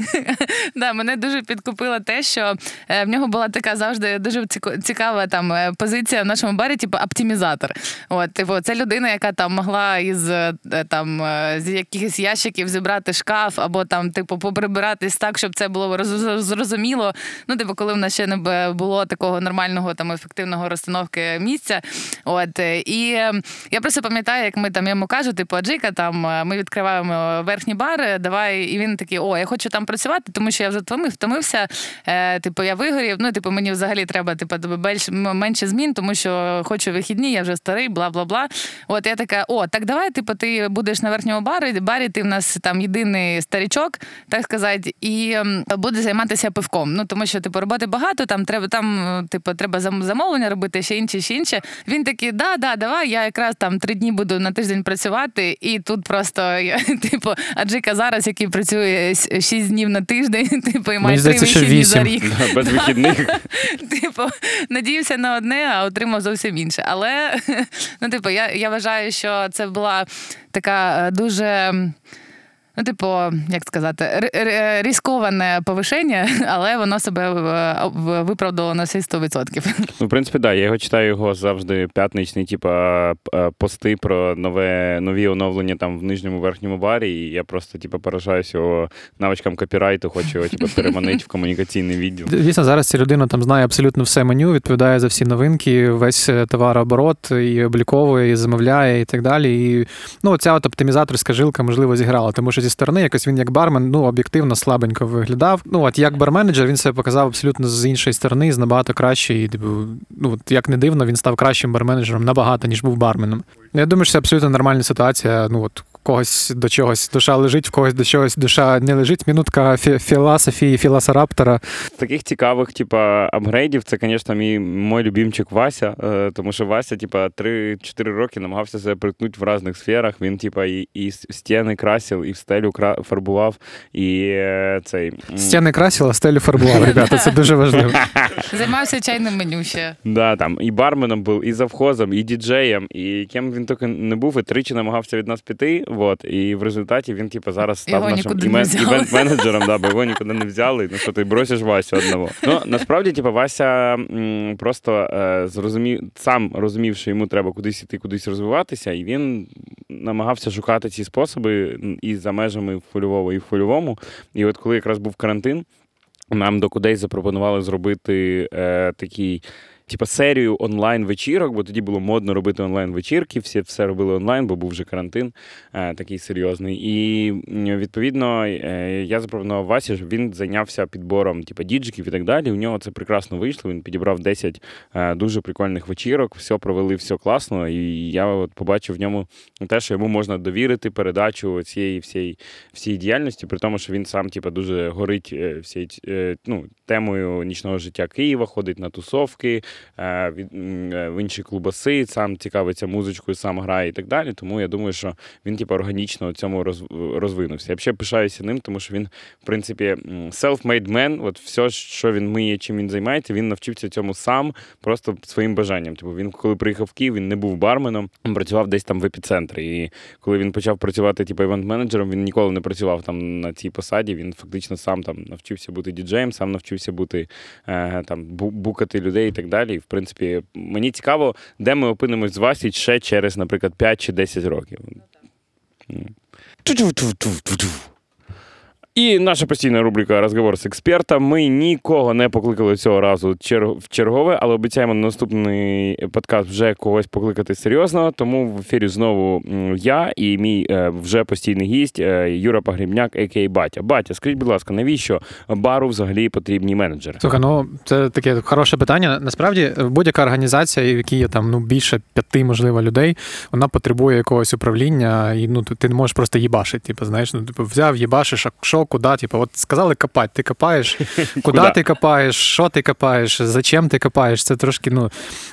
да, мене дуже підкупило те, що е, в нього була така завжди дуже цікава там е, позиція в нашому барі, типу оптимізатор. От, типу, це людина, яка там могла із е, там е, з якихось ящиків зібрати шкаф, або там, типу, поприбиратись так, щоб це було зрозуміло. Ну, типу, коли в нас ще не було такого нормального там ефективного розстановки місця. От і я просто пам'ятаю, як ми там йому кажу, типу, Аджика, там ми відкриваємо верхні бари, давай. І він такий: о, я хочу там працювати, тому що я вже втомив, втомився. Типу, я вигорів. Ну, типу, мені взагалі треба типу, більш, менше змін, тому що хочу вихідні, я вже старий, бла бла бла. От я така: о, так давай, типу, ти будеш на верхньому барі, барі, ти в нас там єдиний старічок, так сказати, і буде займатися пивком. Ну тому що типу роботи багато, там треба там, типу, треба замовлення робити, ще інше, ще інше. Він такий, да, да, давай, я якраз там три дні буду на тиждень працювати, і тут просто я, типу, Аджика зараз, який працює шість днів на тиждень, типу, і має три вихідні за рік. Да, без вихідних. Типу, надіявся на одне, а отримав зовсім інше. Але ну, типу, я, я вважаю, що це була така е, дуже. Ну, типу, як сказати, різковане повишення, але воно себе е, в- виправдало на всі 100%. Ну, в принципі, да, я його читаю його завжди п'ятничні, типа п- пости про нове нові оновлення там в нижньому верхньому барі. І я просто типу, поражаюсь його навичкам копірайту, хочу його типу, переманити в комунікаційний відділ. Дійсно, зараз ця людина там знає абсолютно все меню, відповідає за всі новинки, весь е, товарооборот і обліковує, і замовляє, і так далі. І ну, ця от оптимізаторська жилка, можливо, зіграла, тому що зі сторони якось він як бармен ну, об'єктивно слабенько виглядав. Ну, от як барменеджер він себе показав абсолютно з іншої сторони, з набагато краще. І, типу, ну, як не дивно, він став кращим барменеджером набагато, ніж був барменом. Я думаю, що це абсолютно нормальна ситуація. Ну, от, когось до чогось душа лежить, в когось до чогось душа не лежить. Минутка фі- філософії, філосараптора. Таких цікавих, типа, апгрейдів, це, звісно, мій мой любимчик Вася. е, Тому що Вася, типа, 3-4 роки намагався себе приткнути в різних сферах. Він, типа, і, і стіни красив, і в стелю кра- фарбував, і е, цей. Стіни красила, стелю фарбував, ребята. Це дуже важливо. Займався чайним меню ще. Да, там і барменом був, і завхозом, і діджеєм, і ким він тільки не був, і тричі намагався від нас піти. Вот, і в результаті він, типу, зараз став Його нашим івент-менеджером, да, бо його нікуди не взяли. Ну що ти бросиш Васю одного. Ну насправді, типу, Вася м, просто е, зрозумів, сам розумів, що йому треба кудись іти, кудись розвиватися, і він намагався шукати ці способи і за межами фольового, і в фольовому. І от коли якраз був карантин. Нам до кудись запропонували зробити е, такий. Типа серію онлайн-вечірок, бо тоді було модно робити онлайн-вечірки, всі все робили онлайн, бо був вже карантин е, такий серйозний. І відповідно е, я запропонував Васі, щоб він зайнявся підбором типа, діджиків і так далі. У нього це прекрасно вийшло. Він підібрав 10 е, дуже прикольних вечірок, все провели, все класно. І я от побачив в ньому те, що йому можна довірити передачу цієї всієї всієї діяльності, при тому, що він сам типа, дуже горить всією ну, темою нічного життя Києва, ходить на тусовки, в інші клубаси, сам цікавиться музичкою, сам грає і так далі. Тому я думаю, що він типа, органічно у цьому роз- розвинувся. Я ще пишаюся ним, тому що він, в принципі, self-made man, от все, що він миє, чим він займається, він навчився цьому сам, просто своїм бажанням. Типу, він, коли приїхав в Київ, він не був барменом, він працював десь там в епіцентрі. І коли він почав працювати типу, івент-менеджером, він ніколи не працював там на цій посаді. Він фактично сам там навчився бути діджеєм, сам навчився бути е, там бу- букати людей і так далі. І, в принципі, мені цікаво, де ми опинимось з Васі ще через, наприклад, 5 чи 10 років. Ну, Ту-ту-ту-ту-ту-ту. І наша постійна рубрика Розговор з експертом. Ми нікого не покликали цього разу в чергове, але обіцяємо на наступний подкаст вже когось покликати серйозно. Тому в ефірі знову я і мій е, вже постійний гість е, Юра Погрібняк, а.к.а. Батя. Батя, скажіть, будь ласка, навіщо бару взагалі потрібні менеджери? Слухай, ну це таке хороше питання. Насправді, будь-яка організація, в якій є там ну більше п'яти, можливо, людей, вона потребує якогось управління, і ну ти не можеш просто їбашити. Типу, знаєш, ну типу, взяв, їбашиш, а куди? Типу, от сказали копати, ти копаєш, куди ти копаєш, що ти копаєш, зачем ти копаєш? Це трошки ну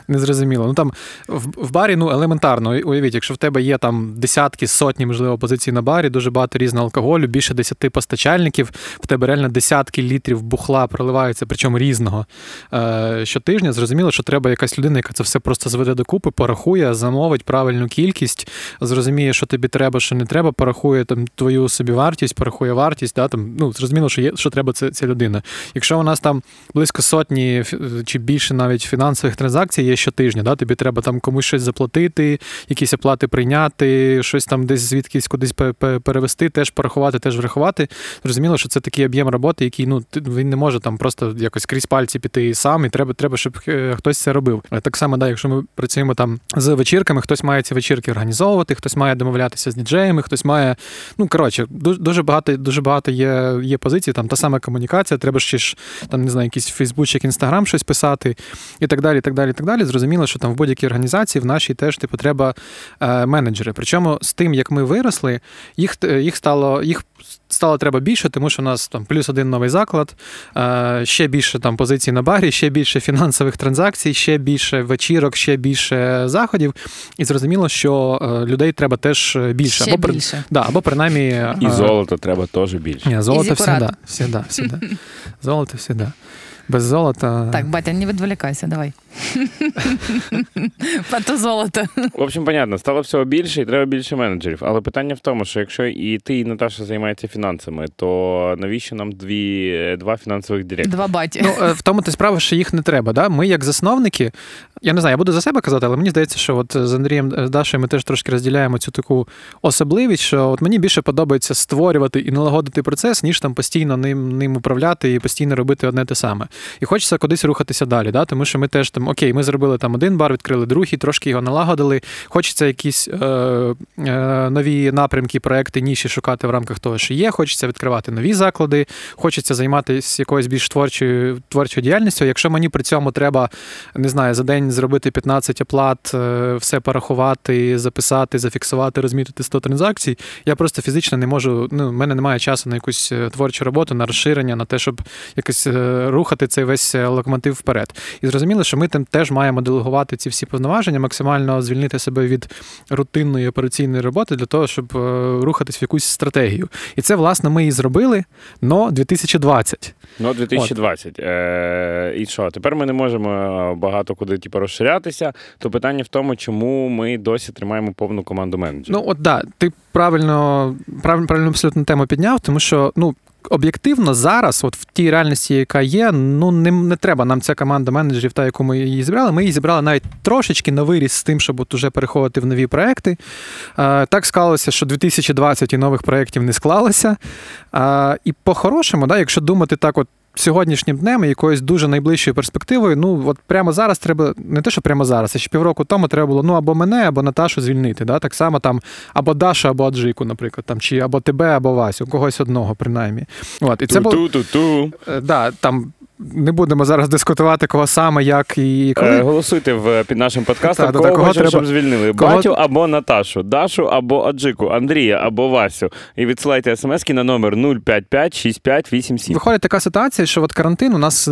незрозуміло. Ну там в, в барі ну елементарно. Уявіть, якщо в тебе є там десятки, сотні, можливо, позицій на барі, дуже багато різного алкоголю, більше десяти постачальників, в тебе реально десятки літрів бухла проливаються, причому різного е, щотижня. Зрозуміло, що треба якась людина, яка це все просто зведе докупи, порахує, замовить правильну кількість, зрозуміє, що тобі треба, що не треба, порахує там твою собівартість, порахує вартість. Да, там, ну, зрозуміло, що є, що треба це, ця людина. Якщо у нас там близько сотні фі- чи більше навіть фінансових транзакцій є щотижня, да, тобі треба там комусь щось заплатити, якісь оплати прийняти, щось там десь звідкись кудись пе- пе- перевести, теж порахувати, теж врахувати. Зрозуміло, що це такий об'єм роботи, який ну він не може там просто якось крізь пальці піти сам, і треба, треба, щоб е, хтось це робив. Е, Так само, да, якщо ми працюємо там з вечірками, хтось має ці вечірки організовувати, хтось має домовлятися з діджеями, хтось має. Ну коротше, дуже багато, дуже багато є, є позицій. Там та сама комунікація, треба ще ж там не знаю, якийсь Фейсбучик, Інстаграм щось писати, і так далі. і так далі, і так далі. Зрозуміло, що там в будь-якій організації в нашій теж типу треба е, менеджери. Причому з тим, як ми виросли, їх, е, їх стало їх. Стало треба більше, тому що у нас там плюс один новий заклад, е, ще більше там позицій на барі, ще більше фінансових транзакцій, ще більше вечірок, ще більше заходів. І зрозуміло, що е, людей треба теж більше. Ще або, при- більше. Да, або принаймні. І золота треба теж більше. Ні, золото всегда, всегда, всегда. Золото всегда. Без золота. Так, батя, не відволікайся, давай. Пато золото. В общем, понятно, стало всього більше і треба більше менеджерів. Але питання в тому, що якщо і ти, і Наташа займається фінансами, то навіщо нам дві, два фінансових директора? Два баті. Ну, е, в тому ти справа, що їх не треба. Да? Ми, як засновники, я не знаю, я буду за себе казати, але мені здається, що от з Андрієм е, з Дашою ми теж трошки розділяємо цю таку особливість, що от мені більше подобається створювати і налагодити процес, ніж там постійно ним ним управляти і постійно робити одне те саме. І хочеться кудись рухатися далі. Да? Тому що ми теж там окей, ми зробили там один бар, відкрили другий, трошки його налагодили. Хочеться якісь е, е, нові напрямки, проекти, ніші шукати в рамках того, що є. Хочеться відкривати нові заклади, хочеться займатися якоюсь більш творчою творчою діяльністю. Якщо мені при цьому треба не знаю, за день зробити 15 оплат, е, все порахувати, записати, зафіксувати, розмітити 100 транзакцій, я просто фізично не можу. Ну, в мене немає часу на якусь е, творчу роботу, на розширення, на те, щоб якось е, рухати цей весь локомотив вперед. І зрозуміло, що ми тим теж маємо делегувати ці всі повноваження, максимально звільнити себе від рутинної операційної роботи для того, щоб рухатись в якусь стратегію. І це, власне, ми і зробили, но 2020. Ну, 2020. Е, І що? Тепер ми не можемо багато куди типу, розширятися. То питання в тому, чому ми досі тримаємо повну команду менеджерів. Ну, от да, ти правильно, правильно, правильно абсолютно тему підняв, тому що ну. Об'єктивно зараз, от в тій реальності, яка є, ну не не треба нам ця команда менеджерів, та яку ми її зібрали. Ми її зібрали навіть трошечки на виріс з тим, щоб от уже переходити в нові проекти. Е, так склалося, що 2020 і нових проєктів не склалося. Е, і по-хорошому, да, якщо думати так, от сьогоднішнім днем і якоюсь дуже найближчою перспективою, ну от прямо зараз треба, не те, що прямо зараз, а ще півроку тому треба було ну або мене, або Наташу звільнити. Да? Так само там або Дашу, або Аджику, наприклад, там, чи або тебе, або Васю, когось одного, принаймні. От, і це було, Е, да, там не будемо зараз дискутувати, кого саме, як і коли. Е, голосуйте в, під нашим подкастом, Та, кого, та, кого хочемо, треба- щоб звільнили. кого- Батю або Наташу, Дашу або Аджику, Андрія або Васю. І відсилайте смски на номер 055 6587. Виходить така ситуація, що от карантин у нас.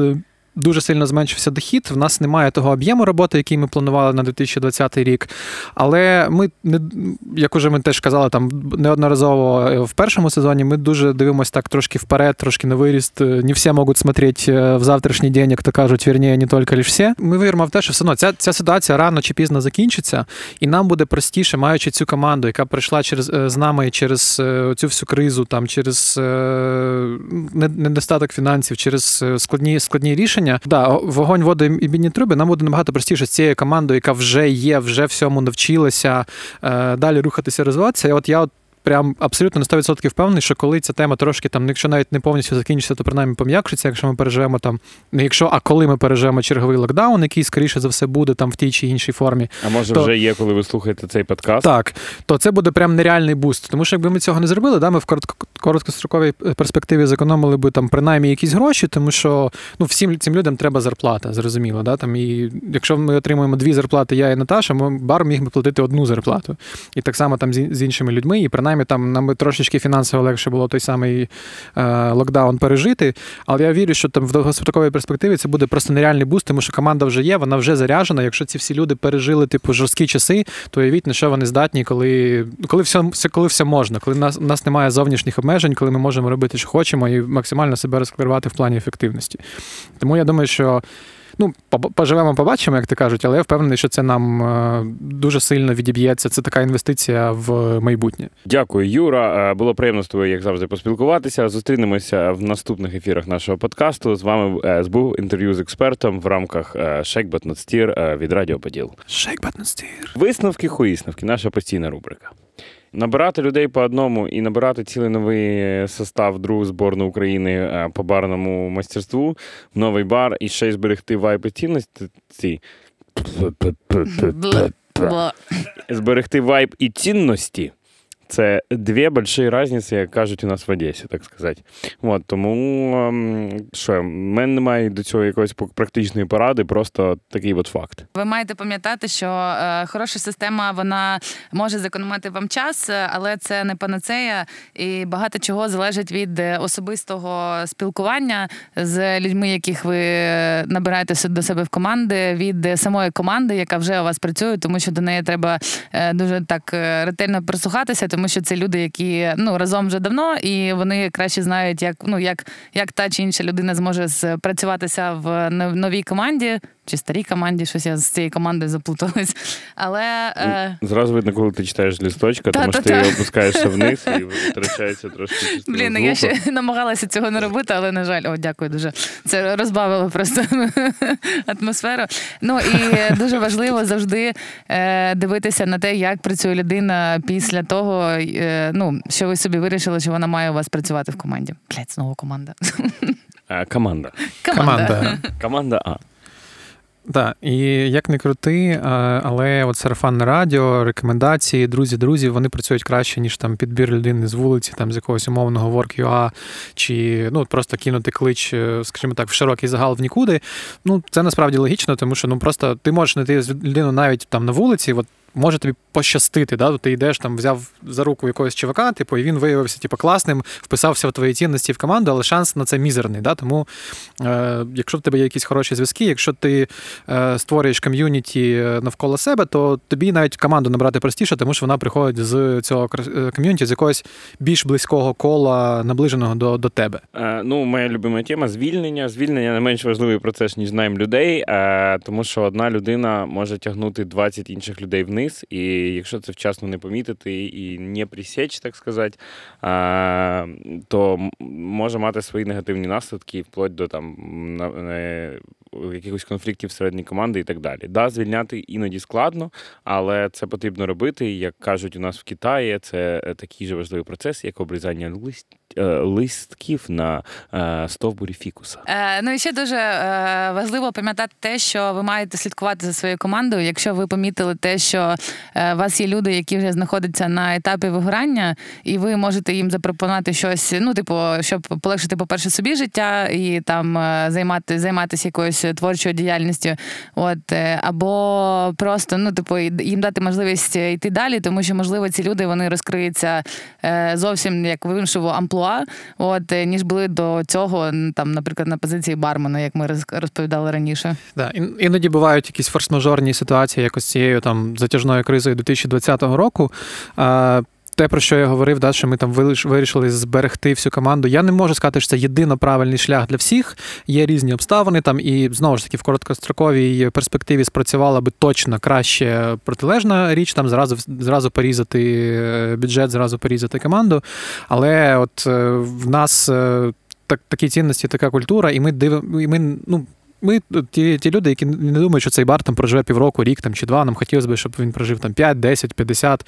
Дуже сильно зменшився дохід. В нас немає того об'єму роботи, який ми планували на 2020 рік. Але ми не як уже ми теж казали, там неодноразово е, в першому сезоні. Ми дуже дивимося так трошки вперед, трошки на виріст. Е, Не всі можуть смотрети е, в завтрашній день, як то кажуть, вірніше, не тільки лише всі. Ми віримо в те, що все одно ця, ця ситуація рано чи пізно закінчиться, і нам буде простіше, маючи цю команду, яка прийшла через з нами через цю всю кризу, там через недостаток фінансів, через складні складні рішення. Да, вогонь, воду і бідні труби. Нам буде набагато простіше з цією командою, яка вже є, вже всьому навчилася е, далі рухатися, розвиватися. І от я от прям абсолютно на 100% впевнений, що коли ця тема трошки там, якщо навіть не повністю закінчиться, то принаймні пом'якшиться, якщо ми переживемо там, якщо, а коли ми переживемо черговий локдаун, який скоріше за все буде там в тій чи іншій формі. А може То- вже є, коли ви слухаєте цей подкаст? Так, то це буде прям нереальний буст. Тому що якби ми цього не зробили, да, ми в коротко- короткостроковій перспективі зекономили би там принаймні якісь гроші, тому що ну, всім цим людям треба зарплата, зрозуміло. Да? Там, і якщо ми отримуємо дві зарплати, я і Наташа, ми бар міг би платити одну зарплату. І так само там з, іншими людьми, і принаймні там нам би трошечки фінансово легше було той самий е, локдаун пережити. Але я вірю, що там в довгостроковій перспективі це буде просто нереальний буст, тому що команда вже є, вона вже заряжена. Якщо ці всі люди пережили типу жорсткі часи, то уявіть, на що вони здатні, коли, коли, все, коли все можна, коли нас, нас немає зовнішніх обмежень, коли ми можемо робити, що хочемо, і максимально себе розкривати в плані ефективності. Тому я думаю, що. Ну, поживемо, побачимо, як ти кажуть, але я впевнений, що це нам е, дуже сильно відіб'ється. Це така інвестиція в майбутнє. Дякую, Юра. Е, Було приємно з тобою, як завжди, поспілкуватися. Зустрінемося в наступних ефірах нашого подкасту. З вами е, був інтерв'ю з експертом в рамках е, від Радіо Поділ. Steer. Висновки хуїсновки, наша постійна рубрика. Набирати людей по одному і набирати цілий новий состав другу збору України е, по барному мастерству, в новий бар і ще й зберегти вайб і цінності. Зберегти вайб і цінності. Це дві больші різниці, як кажуть у нас в Одесі, так сказати. От, тому ем, що, в мене немає до цього якоїсь практичної поради, просто такий от факт. Ви маєте пам'ятати, що е, хороша система вона може зекономити вам час, е, але це не панацея, і багато чого залежить від е, особистого спілкування з людьми, яких ви набираєте до себе в команди, від самої команди, яка вже у вас працює, тому що до неї треба дуже так ретельно прислухатися, тому що це люди, які ну разом вже давно, і вони краще знають, як ну як, як та чи інша людина зможе спрацюватися в новій команді. Чи старій команді, щось я з цієї команди заплуталась. Але е... зразу видно, коли ти читаєш лісточка, тому що ти його опускаєшся вниз і втрачається трошки. Блін, ну, я ще намагалася цього не робити, але на жаль, о, дякую дуже. Це розбавило просто атмосферу. Ну і дуже важливо завжди е, дивитися на те, як працює людина після того, е, ну що ви собі вирішили, що вона має у вас працювати в команді. Блять, знову команда. Команда. Команда. Команда А. Так, і як не крути, але от сарафанне радіо, рекомендації, друзі, друзі, вони працюють краще, ніж там підбір людини з вулиці, там з якогось умовного WorkUA, чи ну просто кинути клич, е, скажімо так, в широкий загал в нікуди. Ну, це насправді логічно, тому що ну просто ти можеш знайти людину навіть там на вулиці. от може тобі пощастити. Да? Ти йдеш там, взяв за руку якогось чувака, типу, і він виявився типу, класним, вписався в твої цінності в команду, але шанс на це мізерний. Да? Тому, е, якщо в тебе є якісь хороші зв'язки, якщо ти е, створюєш ком'юніті е, навколо себе, то тобі навіть команду набрати простіше, тому що вона приходить з цього е, ком'юніті, з якогось більш близького кола, наближеного до до тебе. Е, ну, моя любима тема звільнення. Звільнення не менш важливий процес, ніж найм людей, е, тому що одна людина може тягнути 20 інших людей вниз вниз, і якщо це вчасно не помітити і не присіч, так сказати, то може мати свої негативні наслідки вплоть до там якихось конфліктів всередині команди і так далі. Да, звільняти іноді складно, але це потрібно робити. Як кажуть у нас в Китаї, це е, такий же важливий процес, як обрізання лист, е, листків на е, стовбурі фікуса. Е, Ну і ще дуже важливо пам'ятати те, що ви маєте слідкувати за своєю командою. Якщо ви помітили те, що у вас є люди, які вже знаходяться на етапі вигорання, і ви можете їм запропонувати щось, ну типу, щоб полегшити, по перше, собі життя і там займати займатися якоюсь творчою діяльністю, от е, або просто ну, типу, їм дати можливість йти далі, тому що, можливо, ці люди вони розкриються е, зовсім як в іншого амплуа, от е, ніж були до цього, там, наприклад, на позиції бармена, як ми розповідали раніше. Да, іноді бувають якісь форс-мажорні ситуації, якось цією там затяжною кризою 2020 року те, про що я говорив, да, що ми там вирішили зберегти всю команду. Я не можу сказати, що це єдино правильний шлях для всіх. Є різні обставини там, і знову ж таки в короткостроковій перспективі спрацювала би точно краще протилежна річ, там зразу зразу порізати е, бюджет, зразу порізати команду. Але от е, в нас. Е, так, такі цінності, така культура, і ми дивимо, і ми ну ми ті ті люди, які не думають, що цей бар там проживе півроку, рік там чи два. Нам хотілося б, щоб він прожив там 5, 10, 50,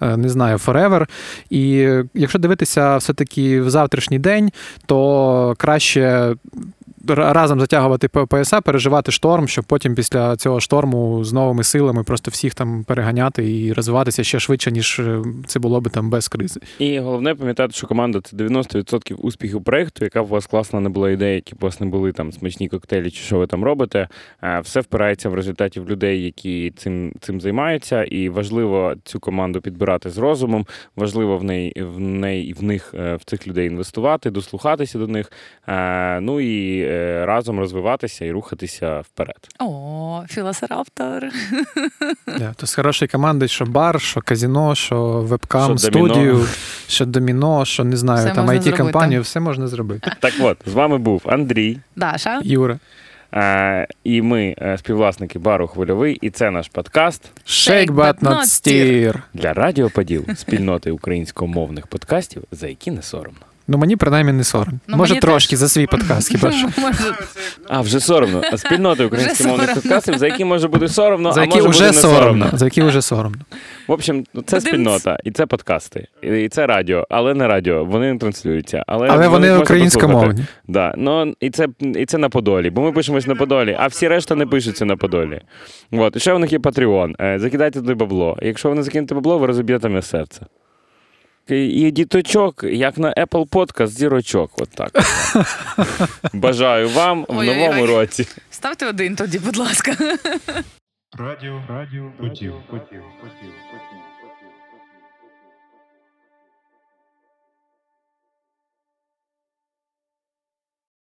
не знаю, forever. І якщо дивитися все-таки в завтрашній день, то краще разом затягувати пояса, переживати шторм, щоб потім після цього шторму з новими силами просто всіх там переганяти і розвиватися ще швидше, ніж е, це було би там без кризи. І головне пам'ятати, що команда це 90% успіху проєкту, яка у вас класна не була ідея, які у вас не були там смачні коктейлі, чи що ви там робите. Все впирається в результаті в людей, які цим цим займаються, і важливо цю команду підбирати з розумом. Важливо в неї в неї в них е, в цих людей інвестувати, дослухатися до них. Ну і Е, разом розвиватися і рухатися вперед. О, філософтор. Yeah, то з хорошої команди, що бар, що казіно, що вебкам, що студію, доміно. що доміно, що не знаю, все там it компанію все можна зробити. Так от, з вами був Андрій, Даша, Юра. А, і ми е, співвласники бару Хвильовий, і це наш подкаст Shake but not steer для Радіо Поділ, спільноти українськомовних подкастів, за які не соромно. Ну мені принаймні не соромно. Ну, Може трошки теж. за свій подкаст. хіба що. А, вже соромно. А спільноти українськомовних подкастів, за які може бути соромно, за які а може вже бути не соромно. За які вже соромно. В общем, це спільнота, і це подкасти, і це радіо, але не радіо. Вони не транслюються. Але, але вони українськомовні. Да. Ну, і це і це на Подолі, бо ми пишемось на Подолі, а всі решта не пишуться на Подолі. От. І ще у них є Patreon. Е, закидайте туди бабло. Якщо ви не закинете бабло, ви розоб'єте моє серце. І діточок, як на Apple Podcast, зірочок. От так. Бажаю вам в новому році. Ставте один тоді, будь ласка. Радіо, радіо, потів, потів, потів.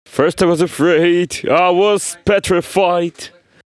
First I was afraid, I was petrified.